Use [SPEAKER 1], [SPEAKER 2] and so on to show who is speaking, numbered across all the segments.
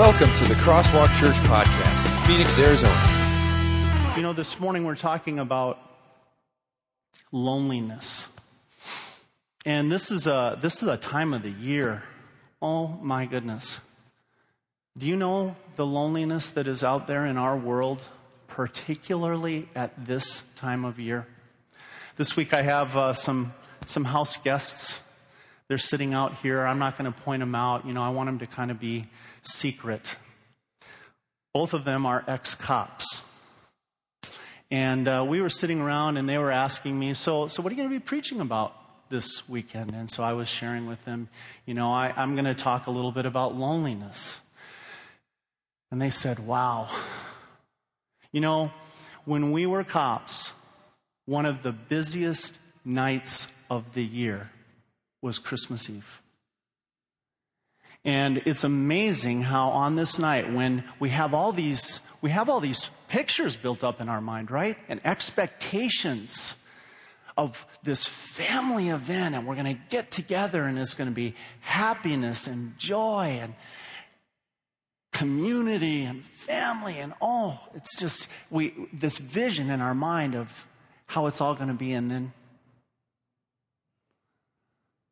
[SPEAKER 1] Welcome to the Crosswalk Church Podcast, Phoenix, Arizona.
[SPEAKER 2] You know, this morning we're talking about loneliness. And this is a this is a time of the year. Oh my goodness. Do you know the loneliness that is out there in our world, particularly at this time of year? This week I have uh, some some house guests. They're sitting out here. I'm not going to point them out. You know, I want them to kind of be secret. Both of them are ex cops. And uh, we were sitting around and they were asking me, so, so what are you going to be preaching about this weekend? And so I was sharing with them, you know, I, I'm going to talk a little bit about loneliness. And they said, wow. You know, when we were cops, one of the busiest nights of the year was Christmas Eve. And it's amazing how on this night when we have all these we have all these pictures built up in our mind, right? And expectations of this family event and we're going to get together and it's going to be happiness and joy and community and family and oh, it's just we this vision in our mind of how it's all going to be and then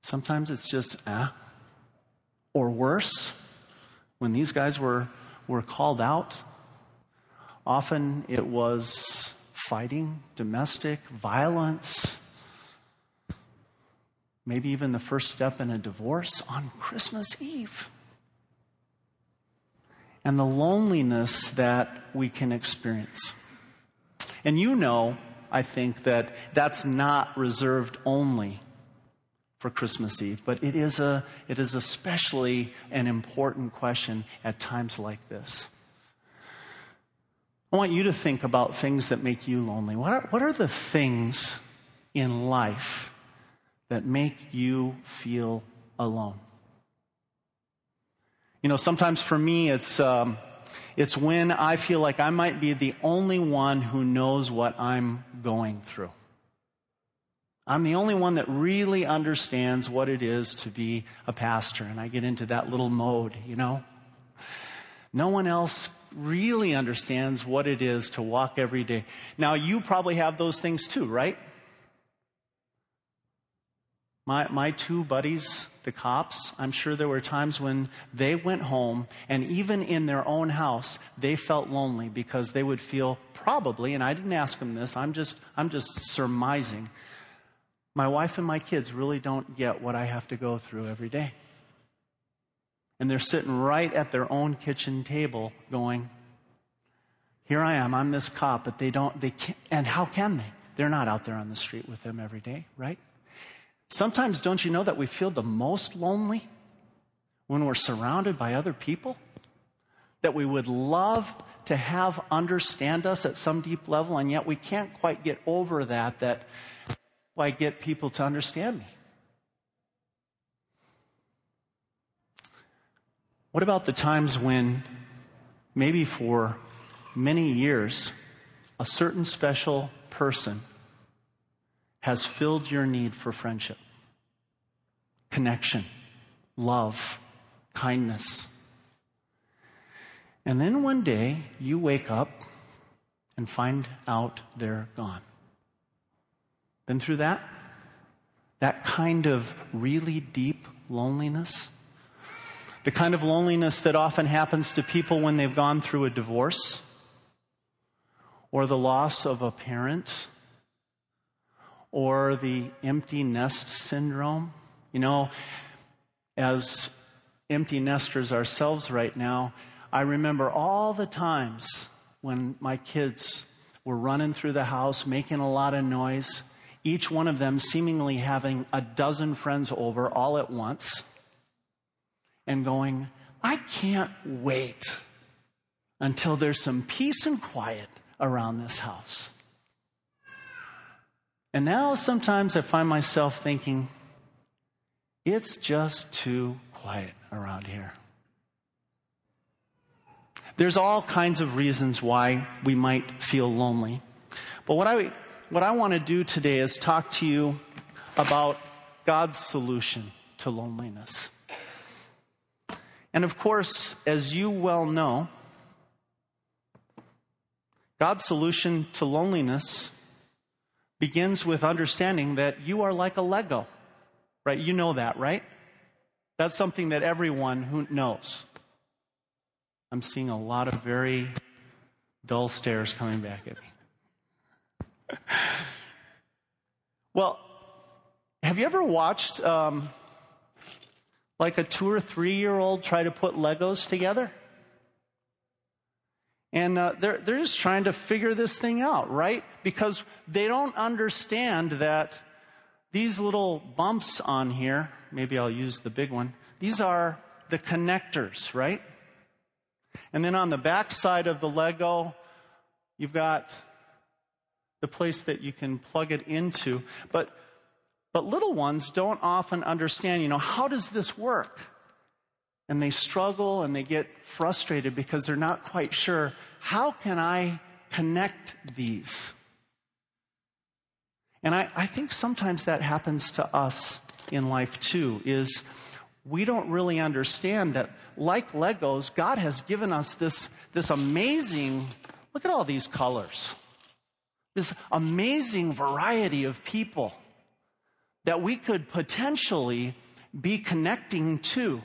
[SPEAKER 2] sometimes it's just ah or worse, when these guys were, were called out, often it was fighting, domestic violence, maybe even the first step in a divorce on Christmas Eve. And the loneliness that we can experience. And you know, I think, that that's not reserved only for Christmas Eve, but it is, a, it is especially an important question at times like this. I want you to think about things that make you lonely. What are, what are the things in life that make you feel alone? You know, sometimes for me, it's, um, it's when I feel like I might be the only one who knows what I'm going through. I'm the only one that really understands what it is to be a pastor. And I get into that little mode, you know? No one else really understands what it is to walk every day. Now, you probably have those things too, right? My, my two buddies, the cops, I'm sure there were times when they went home and even in their own house, they felt lonely because they would feel probably, and I didn't ask them this, I'm just, I'm just surmising, my wife and my kids really don't get what I have to go through every day. And they're sitting right at their own kitchen table going, Here I am, I'm this cop, but they don't, they can't, and how can they? They're not out there on the street with them every day, right? Sometimes, don't you know that we feel the most lonely when we're surrounded by other people? That we would love to have understand us at some deep level, and yet we can't quite get over that, that I get people to understand me. What about the times when, maybe for many years, a certain special person has filled your need for friendship, connection, love, kindness? And then one day you wake up and find out they're gone. Been through that? That kind of really deep loneliness? The kind of loneliness that often happens to people when they've gone through a divorce or the loss of a parent or the empty nest syndrome. You know, as empty nesters ourselves right now, I remember all the times when my kids were running through the house, making a lot of noise, each one of them seemingly having a dozen friends over all at once and going, I can't wait until there's some peace and quiet around this house. And now sometimes I find myself thinking, it's just too quiet around here. There's all kinds of reasons why we might feel lonely. But what I what I want to do today is talk to you about God's solution to loneliness. And of course, as you well know, God's solution to loneliness begins with understanding that you are like a Lego, right? You know that, right? That's something that everyone who knows. I'm seeing a lot of very dull stares coming back at me. Well, have you ever watched um, like a two or three year old try to put Legos together? And uh, they're, they're just trying to figure this thing out, right? Because they don't understand that these little bumps on here, maybe I'll use the big one, these are the connectors, right? And then on the back side of the Lego, you've got the place that you can plug it into. But, but little ones don't often understand, you know, how does this work? and they struggle and they get frustrated because they're not quite sure how can I connect these? And I, I think sometimes that happens to us in life too, is we don't really understand that like Legos, God has given us this, this amazing, look at all these colors, this amazing variety of people that we could potentially be connecting to.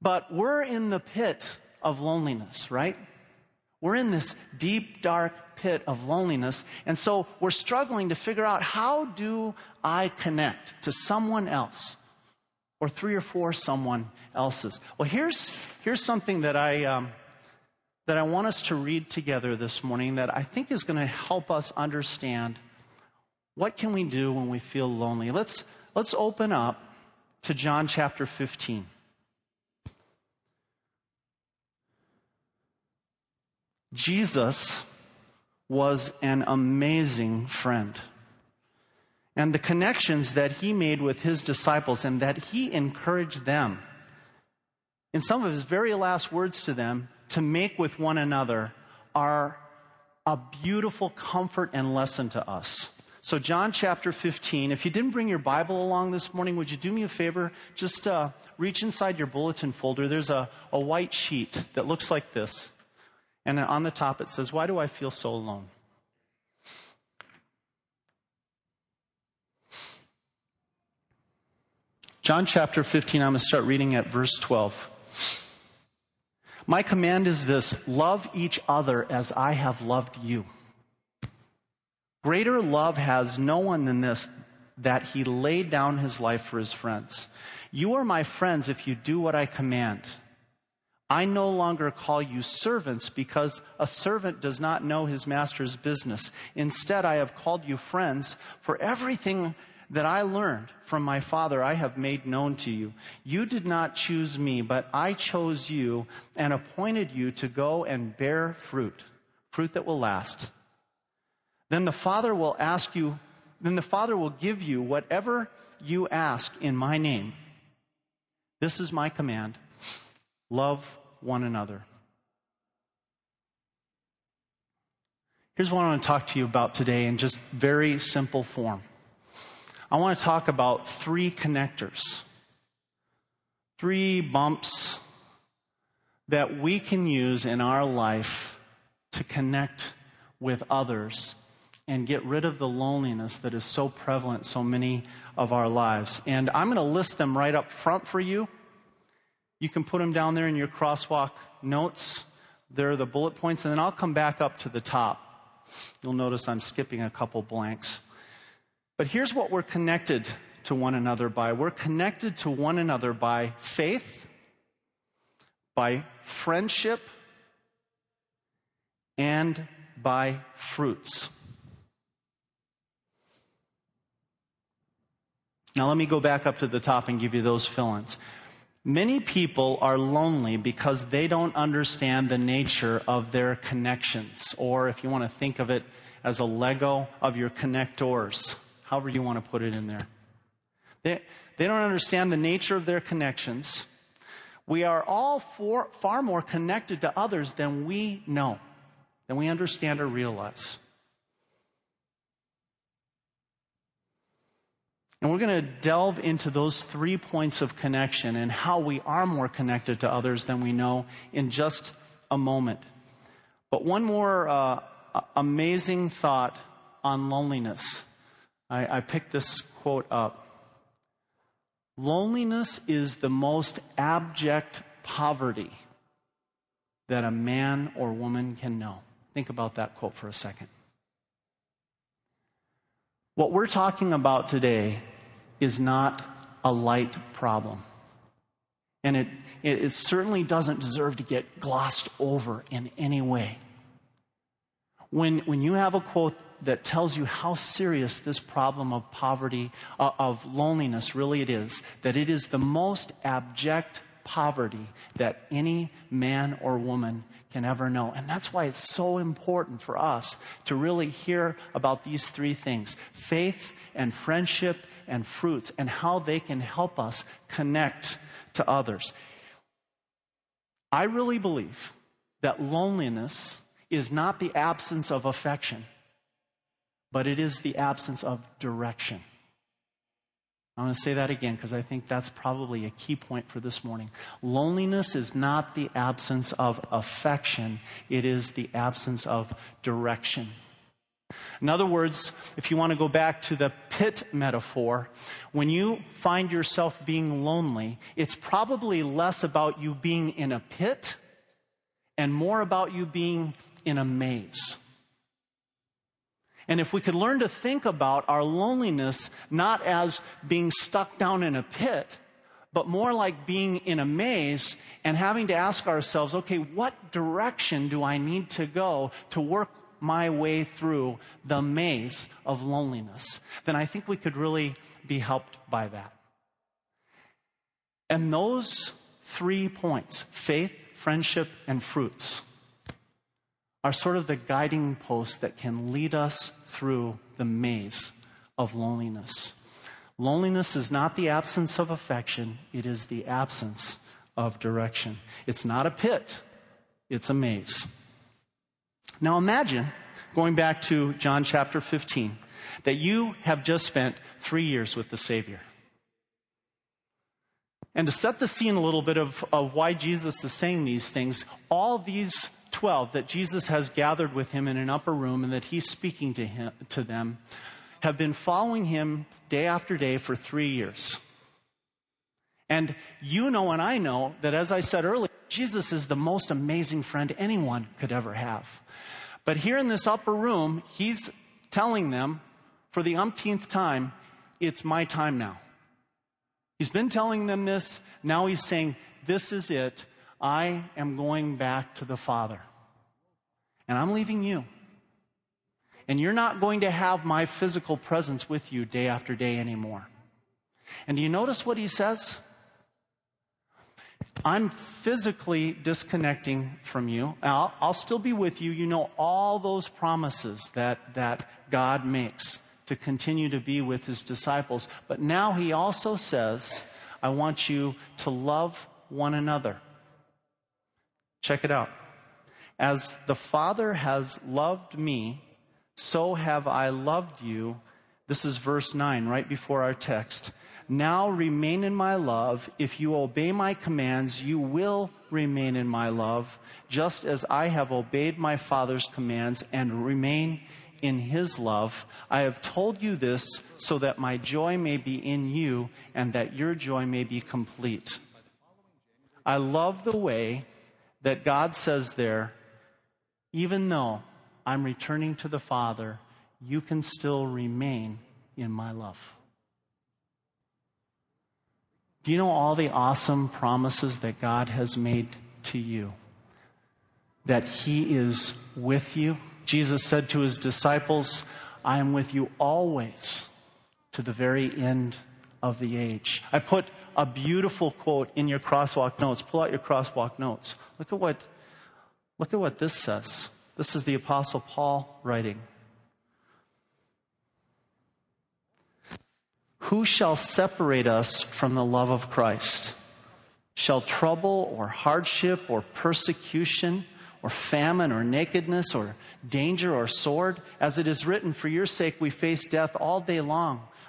[SPEAKER 2] But we're in the pit of loneliness, right? We're in this deep, dark pit of loneliness. And so we're struggling to figure out how do I connect to someone else or three or four someone else's. Well, here's, here's something that I, um, that I want us to read together this morning that I think is going to help us understand what can we do when we feel lonely. Let's, let's open up to John chapter 15. Jesus was an amazing friend. And the connections that he made with his disciples and that he encouraged them, in some of his very last words to them, to make with one another are a beautiful comfort and lesson to us. So, John chapter 15, if you didn't bring your Bible along this morning, would you do me a favor? Just uh, reach inside your bulletin folder. There's a, a white sheet that looks like this. And on the top it says, Why do I feel so alone? John chapter 15, I'm going to start reading at verse 12. My command is this love each other as I have loved you. Greater love has no one than this, that he laid down his life for his friends. You are my friends if you do what I command. I no longer call you servants because a servant does not know his master's business. Instead, I have called you friends, for everything that I learned from my Father I have made known to you. You did not choose me, but I chose you and appointed you to go and bear fruit, fruit that will last. Then the Father will ask you, then the Father will give you whatever you ask in my name. This is my command Love one another. Here's what I want to talk to you about today in just very simple form. I want to talk about three connectors, three bumps that we can use in our life to connect with others and get rid of the loneliness that is so prevalent so many of our lives. And I'm going to list them right up front for you. You can put them down there in your crosswalk notes. There are the bullet points, and then I'll come back up to the top. You'll notice I'm skipping a couple blanks. But here's what we're connected to one another by we're connected to one another by faith, by friendship, and by fruits. Now, let me go back up to the top and give you those fill ins. Many people are lonely because they don't understand the nature of their connections, or if you want to think of it as a Lego of your connectors, however you want to put it in there. They, they don't understand the nature of their connections. We are all for, far more connected to others than we know, than we understand or realize. And we're going to delve into those three points of connection and how we are more connected to others than we know in just a moment. But one more uh, amazing thought on loneliness. I, I picked this quote up. Loneliness is the most abject poverty that a man or woman can know. Think about that quote for a second. What we're talking about today is not a light problem. And it, it, certainly doesn't deserve to get glossed over in any way. When, when you have a quote that tells you how serious this problem of poverty, uh, of loneliness really it is, that it is the most abject poverty that any man or woman can ever know. And that's why it's so important for us to really hear about these three things faith and friendship and fruits and how they can help us connect to others. I really believe that loneliness is not the absence of affection, but it is the absence of direction. I'm going to say that again because I think that's probably a key point for this morning. Loneliness is not the absence of affection, it is the absence of direction. In other words, if you want to go back to the pit metaphor, when you find yourself being lonely, it's probably less about you being in a pit and more about you being in a maze. And if we could learn to think about our loneliness not as being stuck down in a pit, but more like being in a maze and having to ask ourselves, okay, what direction do I need to go to work my way through the maze of loneliness, then I think we could really be helped by that. And those three points faith, friendship, and fruits are sort of the guiding posts that can lead us through the maze of loneliness. Loneliness is not the absence of affection, it is the absence of direction. It's not a pit, it's a maze. Now imagine, going back to John chapter 15, that you have just spent three years with the Savior. And to set the scene a little bit of, of why Jesus is saying these things, all these 12 that Jesus has gathered with him in an upper room and that he's speaking to, him, to them have been following him day after day for three years. And you know, and I know that as I said earlier, Jesus is the most amazing friend anyone could ever have. But here in this upper room, he's telling them for the umpteenth time, it's my time now. He's been telling them this. Now he's saying, This is it. I am going back to the Father. And I'm leaving you. And you're not going to have my physical presence with you day after day anymore. And do you notice what he says? I'm physically disconnecting from you. I'll, I'll, still be with you. You know all those promises that, that God makes to continue to be with his disciples. But now he also says, I want you to love one another. Check it out. As the Father has loved me, so have I loved you. This is verse 9, right before our text. Now remain in my love. If you obey my commands, you will remain in my love, just as I have obeyed my Father's commands and remain in his love. I have told you this so that my joy may be in you and that your joy may be complete. I love the way that God says there, even though I'm returning to the Father, you can still remain in my love. Do you know all the awesome promises that God has made to you? That He is with you. Jesus said to His disciples, I am with you always to the very end of the age. I put a beautiful quote in your crosswalk notes. Pull out your crosswalk notes. Look at what, look at what this says. This is the Apostle Paul writing. Who shall separate us from the love of Christ? Shall trouble or hardship or persecution or famine or nakedness or danger or sword? As it is written, For your sake we face death all day long.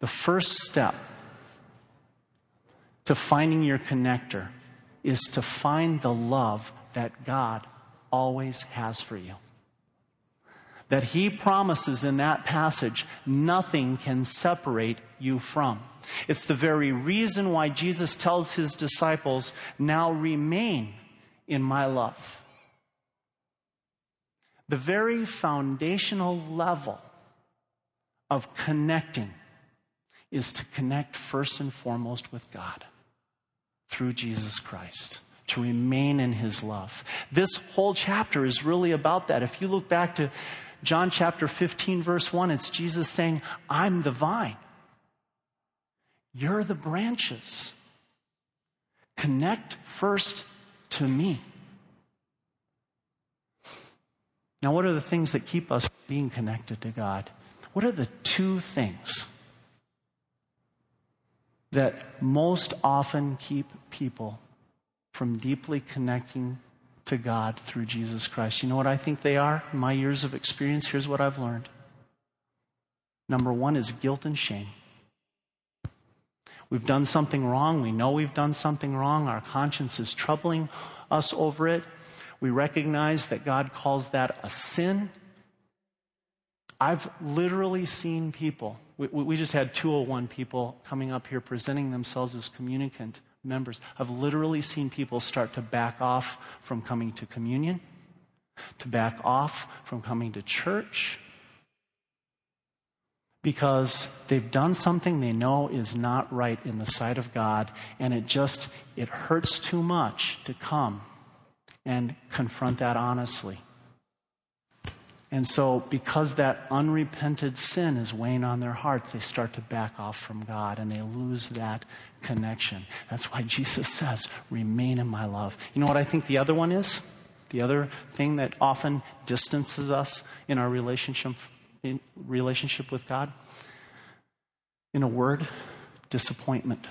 [SPEAKER 2] The first step to finding your connector is to find the love that God always has for you. That He promises in that passage nothing can separate you from. It's the very reason why Jesus tells His disciples, Now remain in my love. The very foundational level of connecting is to connect first and foremost with God through Jesus Christ, to remain in his love. This whole chapter is really about that. If you look back to John chapter 15, verse 1, it's Jesus saying, I'm the vine, you're the branches. Connect first to me. Now, what are the things that keep us being connected to God? What are the two things that most often keep people from deeply connecting to God through Jesus Christ? You know what I think they are? In my years of experience, here's what I've learned. Number one is guilt and shame. We've done something wrong. We know we've done something wrong. Our conscience is troubling us over it. We recognize that God calls that a sin. I've literally seen people, we, we, just had 201 people coming up here presenting themselves as communicant members. I've literally seen people start to back off from coming to communion, to back off from coming to church, because they've done something they know is not right in the sight of God, and it just, it hurts too much to come and confront that honestly. And so, because that unrepented sin is weighing on their hearts, they start to back off from God and they lose that connection. That's why Jesus says, Remain in my love. You know what I think the other one is? The other thing that often distances us in our relationship, in relationship with God? In a word, disappointment.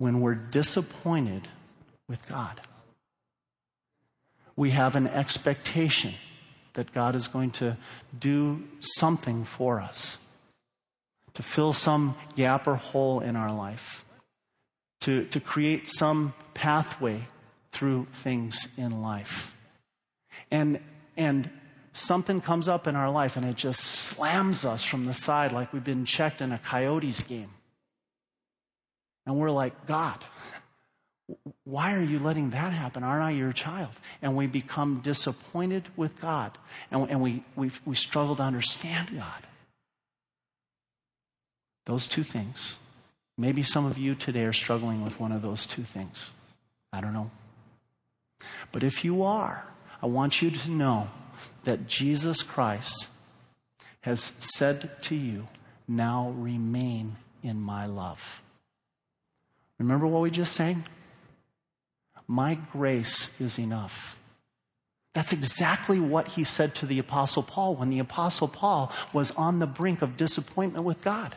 [SPEAKER 2] when we're disappointed with God. We have an expectation that God is going to do something for us, to fill some gap or hole in our life, to, to create some pathway through things in life. And, and something comes up in our life and it just slams us from the side like we've been checked in a coyotes game. And we're like, God, why are you letting that happen? Aren't I your child? And we become disappointed with God. And, and we, we, we struggle to understand God. Those two things. Maybe some of you today are struggling with one of those two things. I don't know. But if you are, I want you to know that Jesus Christ has said to you, Now remain in my love. Remember what we just sang? My grace is enough. That's exactly what he said to the Apostle Paul when the Apostle Paul was on the brink of disappointment with God.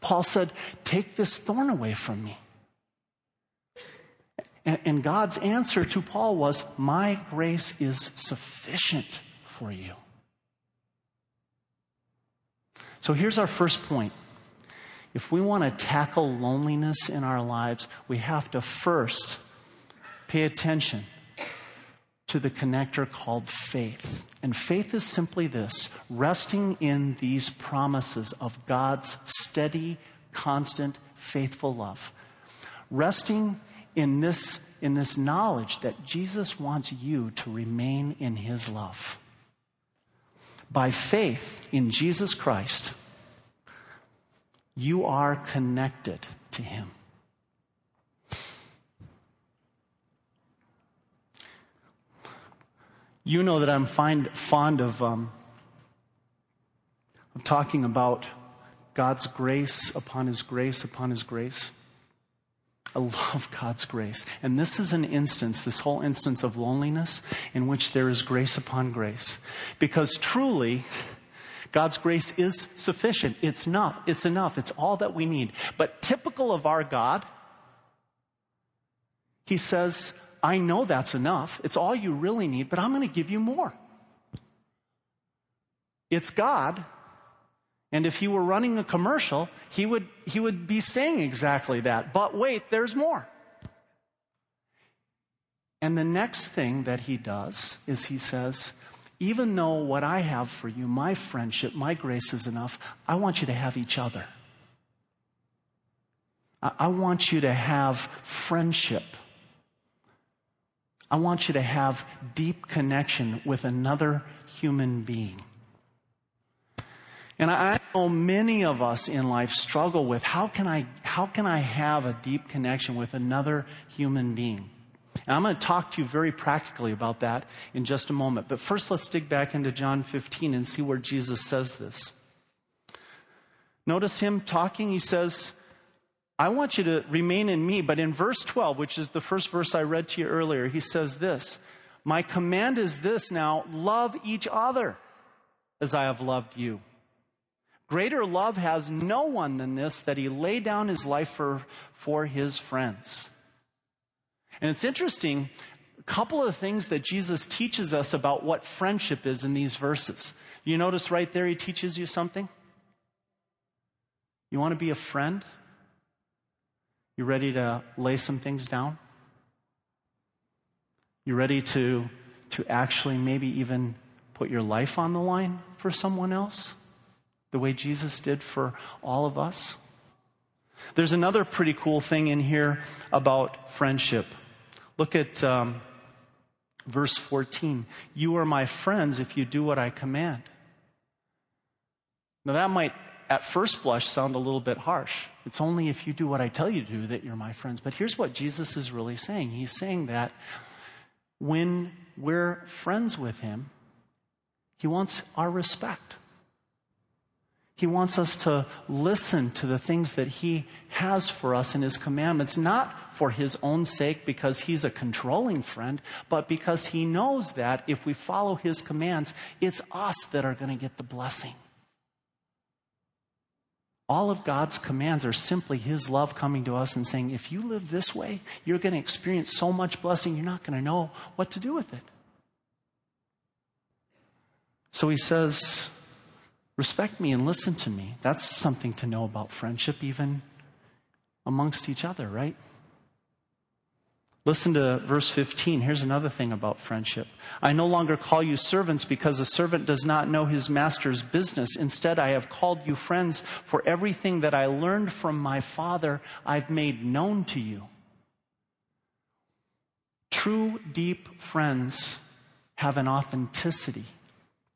[SPEAKER 2] Paul said, Take this thorn away from me. And, God's answer to Paul was, My grace is sufficient for you. So here's our first point if we want to tackle loneliness in our lives, we have to first pay attention to the connector called faith. And faith is simply this resting in these promises of God's steady, constant, faithful love. Resting in this, in this knowledge that Jesus wants you to remain in his love. By faith in Jesus Christ, you are connected to Him. You know that I'm find, fond of, um, of talking about God's grace upon His grace upon His grace. I love God's grace. And this is an instance, this whole instance of loneliness, in which there is grace upon grace. Because truly, God's grace is sufficient. It's enough. It's enough. It's all that we need. But typical of our God, He says, I know that's enough. It's all you really need, but I'm going to give you more. It's God and if he were running a commercial, he would, he would be saying exactly that. But wait, there's more. And the next thing that he does is he says, even though what I have for you, my friendship, my grace is enough, I want you to have each other. I want you to have friendship. I want you to have deep connection with another human being. And I know many of us in life struggle with how can I, how can I have a deep connection with another human being? And I'm going to talk to you very practically about that in just a moment. But first, let's dig back into John 15 and see where Jesus says this. Notice him talking. He says, I want you to remain in me. But in verse 12, which is the first verse I read to you earlier, he says this My command is this now love each other as I have loved you. Greater love has no one than this, that he lay down his life for, for his friends. And it's interesting, a couple of things that Jesus teaches us about what friendship is in these verses. You notice right there, he teaches you something? You want to be a friend? You ready to lay some things down? You ready to, to actually maybe even put your life on the line for someone else? the way Jesus did for all of us? There's another pretty cool thing in here about friendship. Look at um, verse 14. You are my friends if you do what I command. Now, that might at first blush sound a little bit harsh. It's only if you do what I tell you to do that you're my friends. But here's what Jesus is really saying He's saying that when we're friends with Him, He wants our respect. He wants us to listen to the things that He has for us in His commandments, not for His own sake because He's a controlling friend, but because He knows that if we follow His commands, it's us that are going to get the blessing. All of God's commands are simply His love coming to us and saying, if you live this way, you're going to experience so much blessing, you're not going to know what to do with it. So He says, respect me and listen to me. That's something to know about friendship, even amongst each other, right? Listen to verse 15. Here's another thing about friendship. I no longer call you servants because a servant does not know his master's business. Instead, I have called you friends, for everything that I learned from my Father, I've made known to you. True, deep friends have an authenticity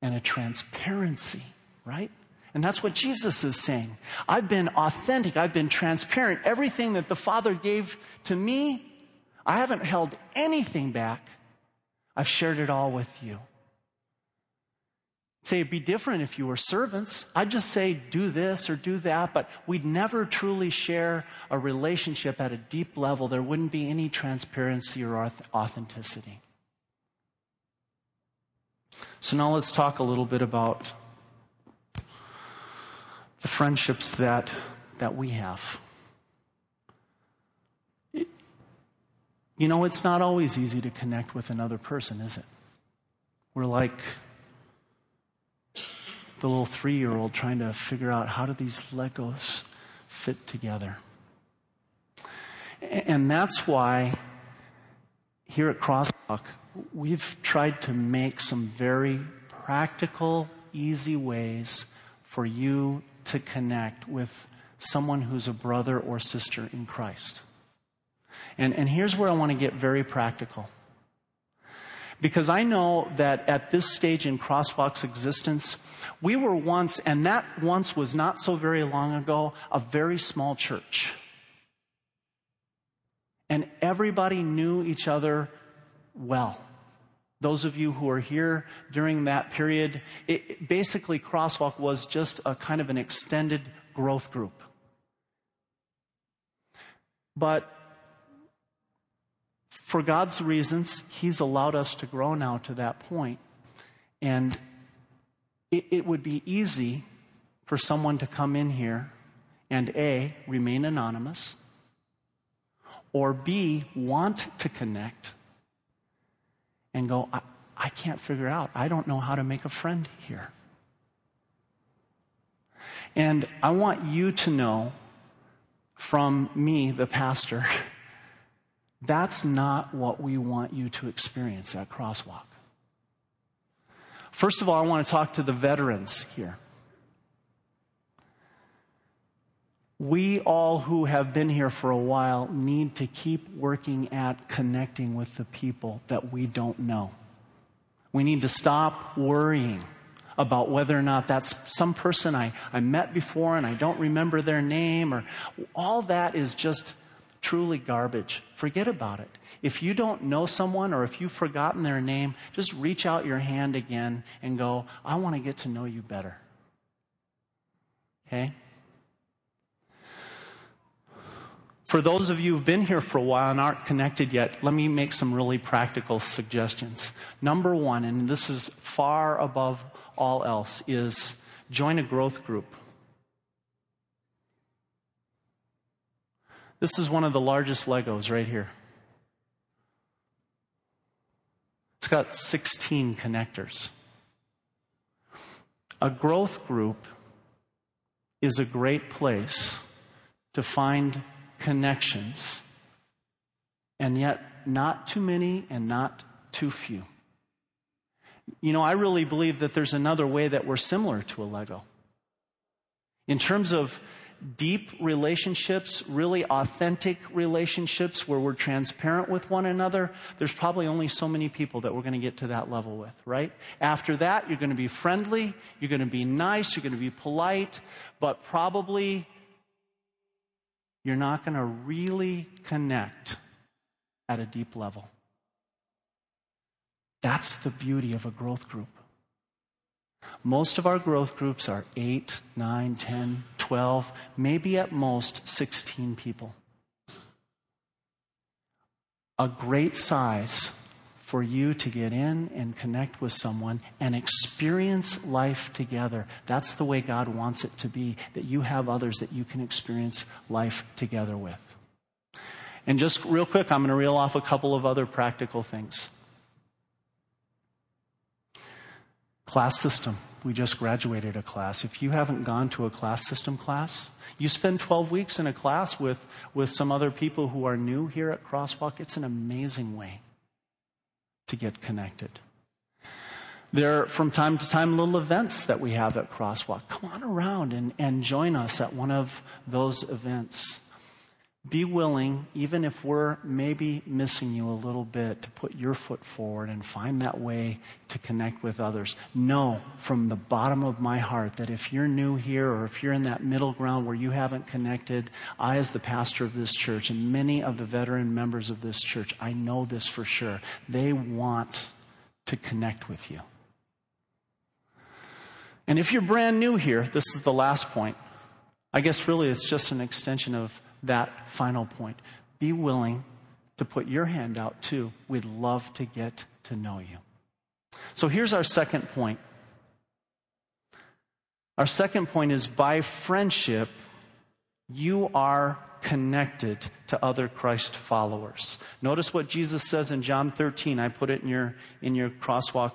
[SPEAKER 2] and a transparency right? And that's what Jesus is saying. I've been authentic, I've been transparent. Everything that the Father gave to me, I haven't held anything back. I've shared it all with you. Say it'd be different if you were servants. I'd just say, do this or do that, but we'd never truly share a relationship at a deep level. There wouldn't be any transparency or authenticity. So now let's talk a little bit about the friendships that, that we have. You know, it's not always easy to connect with another person, is it? We're like the little three year old trying to figure out how do these Legos fit together. And that's why here at Crosswalk, we've tried to make some very practical, easy ways for you to connect with someone who's a brother or sister in Christ. And, and here's where I want to get very practical. Because I know that at this stage in Crosswalk's existence, we were once, and that once was not so very long ago, a very small church. And everybody knew each other well. Those of you who are here during that period, it, basically, Crosswalk was just a kind of an extended growth group. But for God's reasons, He's allowed us to grow now to that point. And it, it would be easy for someone to come in here and A, remain anonymous, or B, want to connect and go, I, I can't figure out. I don't know how to make a friend here. And I want you to know from me, the pastor, that's not what we want you to experience at Crosswalk. First of all, I want to talk to the veterans here. We all who have been here for a while need to keep working at connecting with the people that we don't know. We need to stop worrying about whether or not that's some person I, I met before and I don't remember their name, or all that is just truly garbage. Forget about it. If you don't know someone or if you've forgotten their name, just reach out your hand again and go, I want to get to know you better. Okay? For those of you who've been here for a while and aren't connected yet, let me make some really practical suggestions. Number one, and this is far above all else, is join a growth group. This is one of the largest Legos right here. It's got 16 connectors. A growth group is a great place to find connections, and yet not too many and not too few. You know, I really believe that there's another way that we're similar to a Lego. In terms of deep relationships, really authentic relationships where we're transparent with one another, there's probably only so many people that we're going to get to that level with, right? After that, you're going to be friendly, you're going to be nice, you're going to be polite, but probably you're not going to really connect at a deep level. That's the beauty of a growth group. Most of our growth groups are 8, 9, 10, 12, maybe at most 16 people. A great size for you to get in and connect with someone and experience life together. That's the way God wants it to be, that you have others that you can experience life together with. And just real quick, I'm going to reel off a couple of other practical things. Class system. We just graduated a class. If you haven't gone to a class system class, you spend 12 weeks in a class with, with some other people who are new here at Crosswalk. It's an amazing way to get connected. There are, from time to time, little events that we have at Crosswalk. Come on around and, and join us at one of those events. Be willing, even if we're maybe missing you a little bit, to put your foot forward and find that way to connect with others. Know from the bottom of my heart that if you're new here or if you're in that middle ground where you haven't connected, I, as the pastor of this church, and many of the veteran members of this church, I know this for sure. They want to connect with you. And if you're brand new here, this is the last point. I guess really it's just an extension of that final point. Be willing to put your hand out too. We'd love to get to know you. So here's our second point. Our second point is by friendship, you are connected to other Christ followers. Notice what Jesus says in John 13. I put it in your, in your crosswalk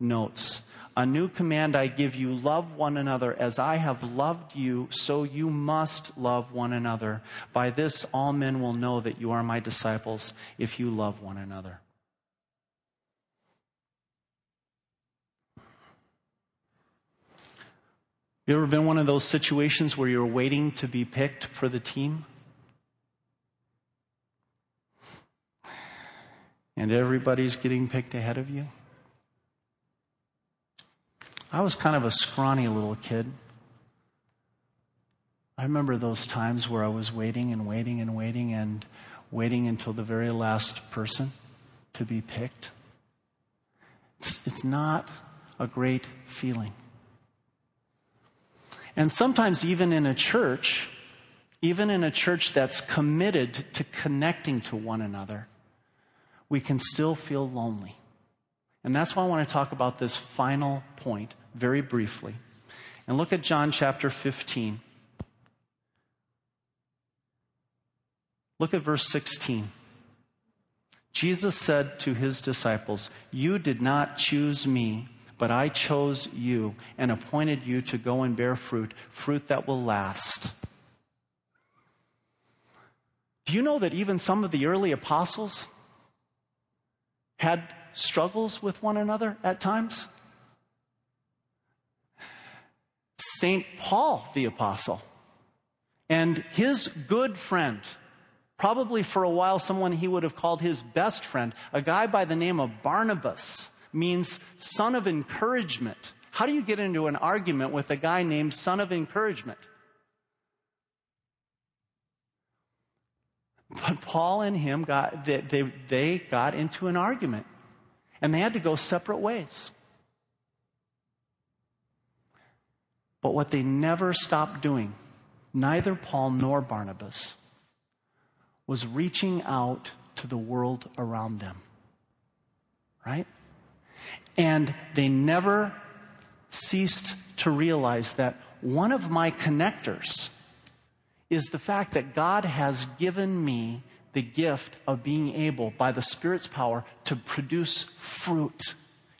[SPEAKER 2] notes. A new command I give you love one another as I have loved you, so you must love one another. By this, all men will know that you are my disciples if you love one another. You ever been one of those situations where you're waiting to be picked for the team? And everybody's getting picked ahead of you? I was kind of a scrawny little kid. I remember those times where I was waiting and waiting and waiting and waiting until the very last person to be picked. It's, it's not a great feeling. And sometimes, even in a church, even in a church that's committed to connecting to one another, we can still feel lonely. And that's why I want to talk about this final point very briefly. And look at John chapter 15. Look at verse 16. Jesus said to his disciples, You did not choose me, but I chose you and appointed you to go and bear fruit, fruit that will last. Do you know that even some of the early apostles had struggles with one another at times? St. Paul the apostle and his good friend, probably for a while someone he would have called his best friend, a guy by the name of Barnabas, means son of encouragement. How do you get into an argument with a guy named son of encouragement? But Paul and him got, they, they, they got into an argument and they had to go separate ways. But what they never stopped doing, neither Paul nor Barnabas, was reaching out to the world around them. Right? And they never ceased to realize that one of my connectors is the fact that God has given me the gift of being able, by the Spirit's power, to produce fruit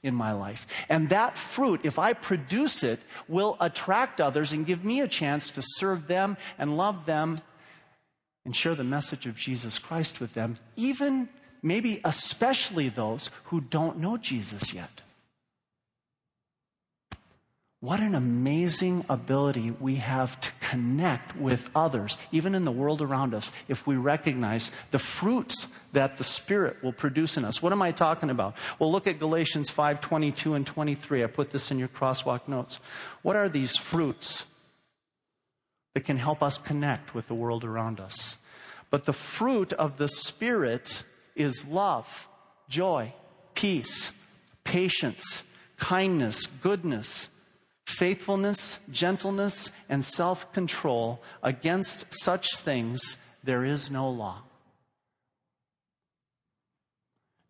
[SPEAKER 2] in my life. And that fruit, if I produce it, will attract others and give me a chance to serve them and love them and share the message of Jesus Christ with them, even maybe especially those who don't know Jesus yet. What an amazing ability we have to connect with others, even in the world around us, if we recognize the fruits that the Spirit will produce in us. What am I talking about? Well, look at Galatians 5 22 and 23. I put this in your crosswalk notes. What are these fruits that can help us connect with the world around us? But the fruit of the Spirit is love, joy, peace, patience, kindness, goodness faithfulness, gentleness, and self control. Against such things there is no law.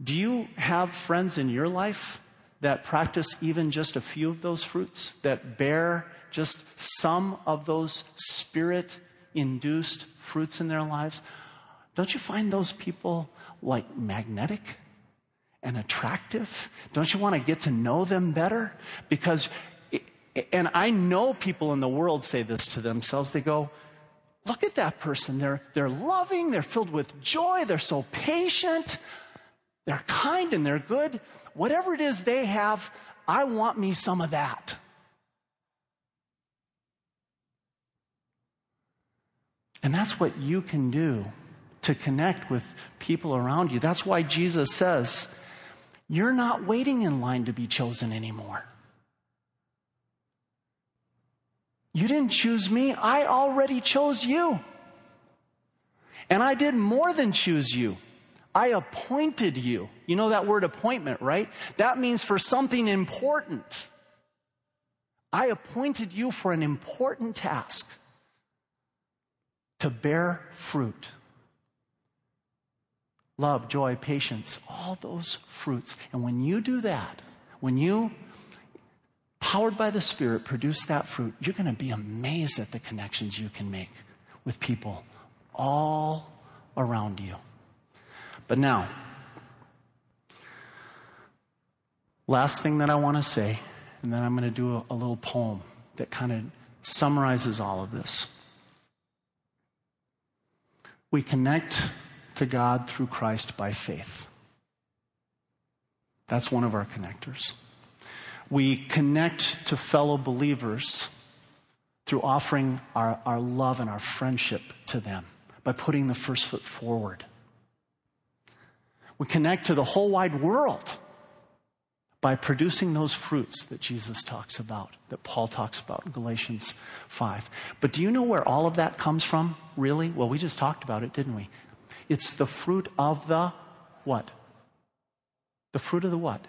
[SPEAKER 2] Do you have friends in your life that practice even just a few of those fruits, that bear just some of those spirit induced fruits in their lives? Don't you find those people like magnetic? and attractive? Don't you want to get to know them better? Because and I know people in the world say this to themselves. They go, Look at that person. They're, they're loving, they're filled with joy, they're so patient, they're kind, and they're good. Whatever it is they have, I want me some of that. And that's what you can do to connect with people around you. That's why Jesus says, You're not waiting in line to be chosen anymore. You didn't choose me, I already chose you. And I did more than choose you. I appointed you. You know that word appointment, right? That means for something important. I appointed you for an important task to bear fruit. Love, joy, patience, all those fruits. And when you do that, when you powered by the Spirit, produce that fruit, you're going to be amazed at the connections you can make with people all around you. But now, last thing that I want to say, and then I'm going to do a, a little poem that kind of summarizes all of this. We connect to God through Christ by faith. That's one of our connectors. We connect to fellow believers through offering our, our love and our friendship to them by putting the first foot forward. We connect to the whole wide world by producing those fruits that Jesus talks about, that Paul talks about in Galatians 5. But do you know where all of that comes from, really? Well, we just talked about it, didn't we? It's the fruit of the what? The fruit of the what?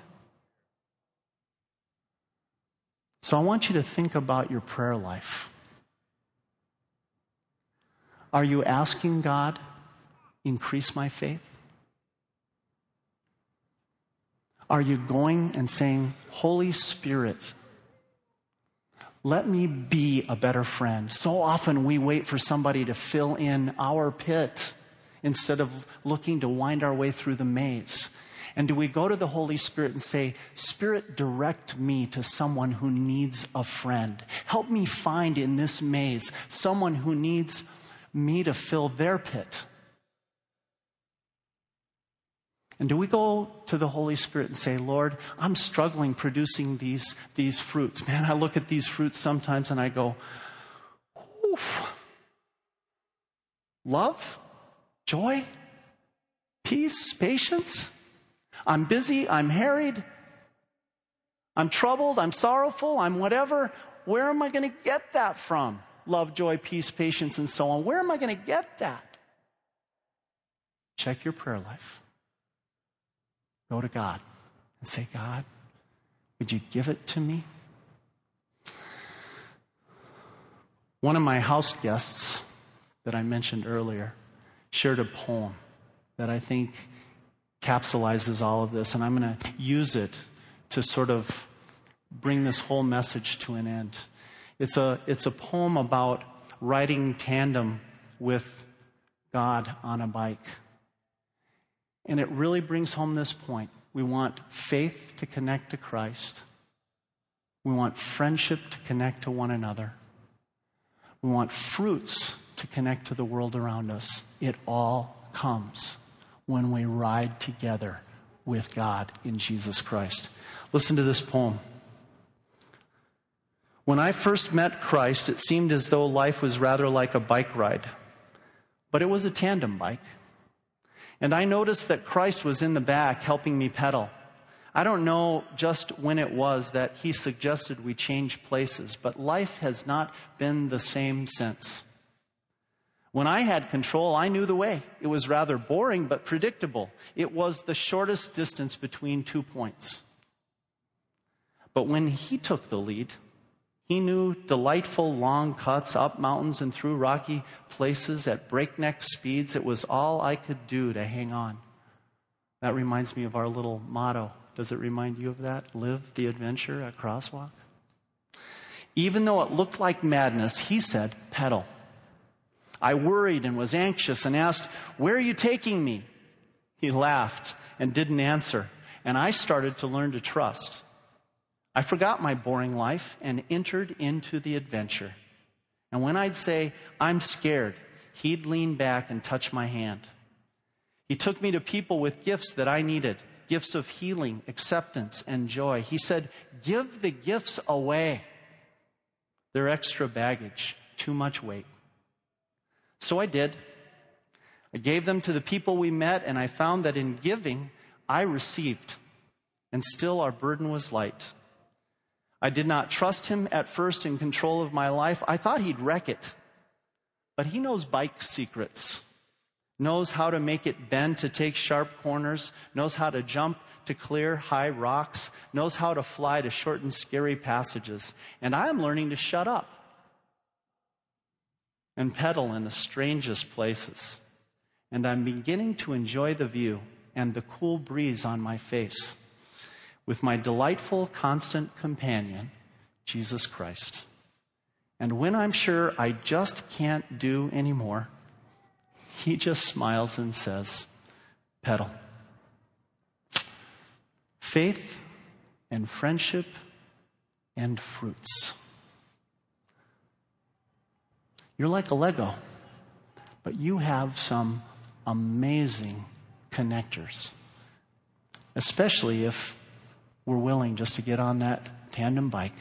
[SPEAKER 2] So I want you to think about your prayer life. Are you asking God, increase my faith? Are you going and saying, Holy Spirit, let me be a better friend? So often we wait for somebody to fill in our pit instead of looking to wind our way through the maze. And do we go to the Holy Spirit and say, Spirit, direct me to someone who needs a friend? Help me find in this maze someone who needs me to fill their pit. And do we go to the Holy Spirit and say, Lord, I'm struggling producing these, these fruits? Man, I look at these fruits sometimes and I go, Oof. love, joy, peace, patience. I'm busy, I'm harried, I'm troubled, I'm sorrowful, I'm whatever. Where am I going to get that from? Love, joy, peace, patience, and so on. Where am I going to get that? Check your prayer life. Go to God and say, God, would you give it to me? One of my house guests that I mentioned earlier shared a poem that I think capsulizes all of this, and I'm going to use it to sort of bring this whole message to an end. It's a, it's a poem about riding tandem with God on a bike. And it really brings home this point. We want faith to connect to Christ. We want friendship to connect to one another. We want fruits to connect to the world around us. It all comes when we ride together with God in Jesus Christ. Listen to this poem. When I first met Christ, it seemed as though life was rather like a bike ride, but it was a tandem bike. And I noticed that Christ was in the back helping me pedal. I don't know just when it was that he suggested we change places, but life has not been the same since. When I had control, I knew the way. It was rather boring, but predictable. It was the shortest distance between two points. But when he took the lead, he knew delightful long cuts up mountains and through rocky places at breakneck speeds. It was all I could do to hang on. That reminds me of our little motto. Does it remind you of that? Live the adventure at Crosswalk? Even though it looked like madness, he said, pedal. I worried and was anxious and asked, Where are you taking me? He laughed and didn't answer, and I started to learn to trust. I forgot my boring life and entered into the adventure. And when I'd say, I'm scared, he'd lean back and touch my hand. He took me to people with gifts that I needed gifts of healing, acceptance, and joy. He said, Give the gifts away. They're extra baggage, too much weight. So I did. I gave them to the people we met, and I found that in giving, I received. And still our burden was light. I did not trust him at first in control of my life. I thought he'd wreck it. But he knows bike secrets, knows how to make it bend to take sharp corners, knows how to jump to clear high rocks, knows how to fly to short and scary passages. And I am learning to shut up and pedal in the strangest places. And I'm beginning to enjoy the view and the cool breeze on my face with my delightful, constant companion, Jesus Christ. And when I'm sure I just can't do anymore, he just smiles and says, Pedal. Faith and friendship and fruits. You're like a Lego, but you have some amazing connectors, especially if we're willing just to get on that tandem bike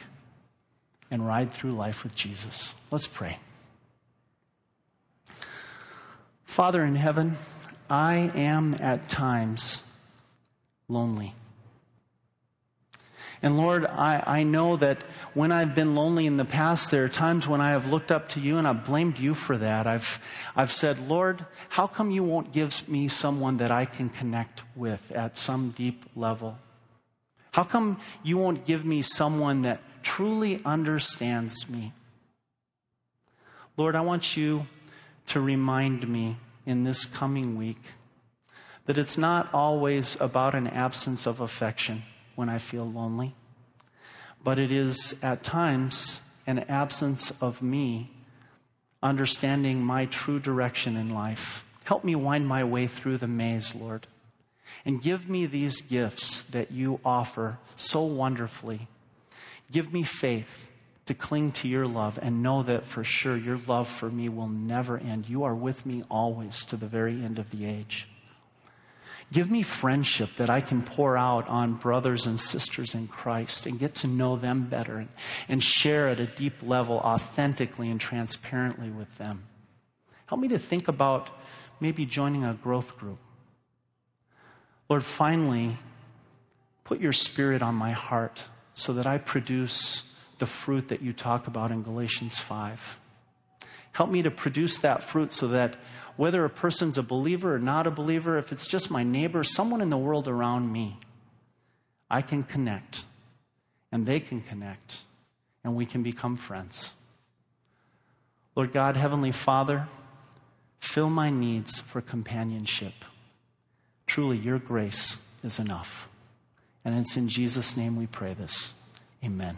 [SPEAKER 2] and ride through life with Jesus. Let's pray. Father in heaven, I am at times lonely. And Lord, I, I know that when I've been lonely in the past, there are times when I have looked up to you and I've blamed you for that. I've, I've said, Lord, how come you won't give me someone that I can connect with at some deep level? How come you won't give me someone that truly understands me. Lord, I want you to remind me in this coming week that it's not always about an absence of affection when I feel lonely, but it is at times an absence of me understanding my true direction in life. Help me wind my way through the maze, Lord. And give me these gifts that you offer so wonderfully. Give me faith to cling to your love and know that for sure your love for me will never end. You are with me always to the very end of the age. Give me friendship that I can pour out on brothers and sisters in Christ and get to know them better and, share at a deep level, authentically and transparently with them. Help me to think about maybe joining a growth group. Lord, finally, put your spirit on my heart so that I produce the fruit that you talk about in Galatians 5. Help me to produce that fruit so that whether a person's a believer or not a believer, if it's just my neighbor, someone in the world around me, I can connect and they can connect and we can become friends. Lord God, Heavenly Father, fill my needs for companionship. Truly, your grace is enough. And it's in Jesus' name we pray this. Amen.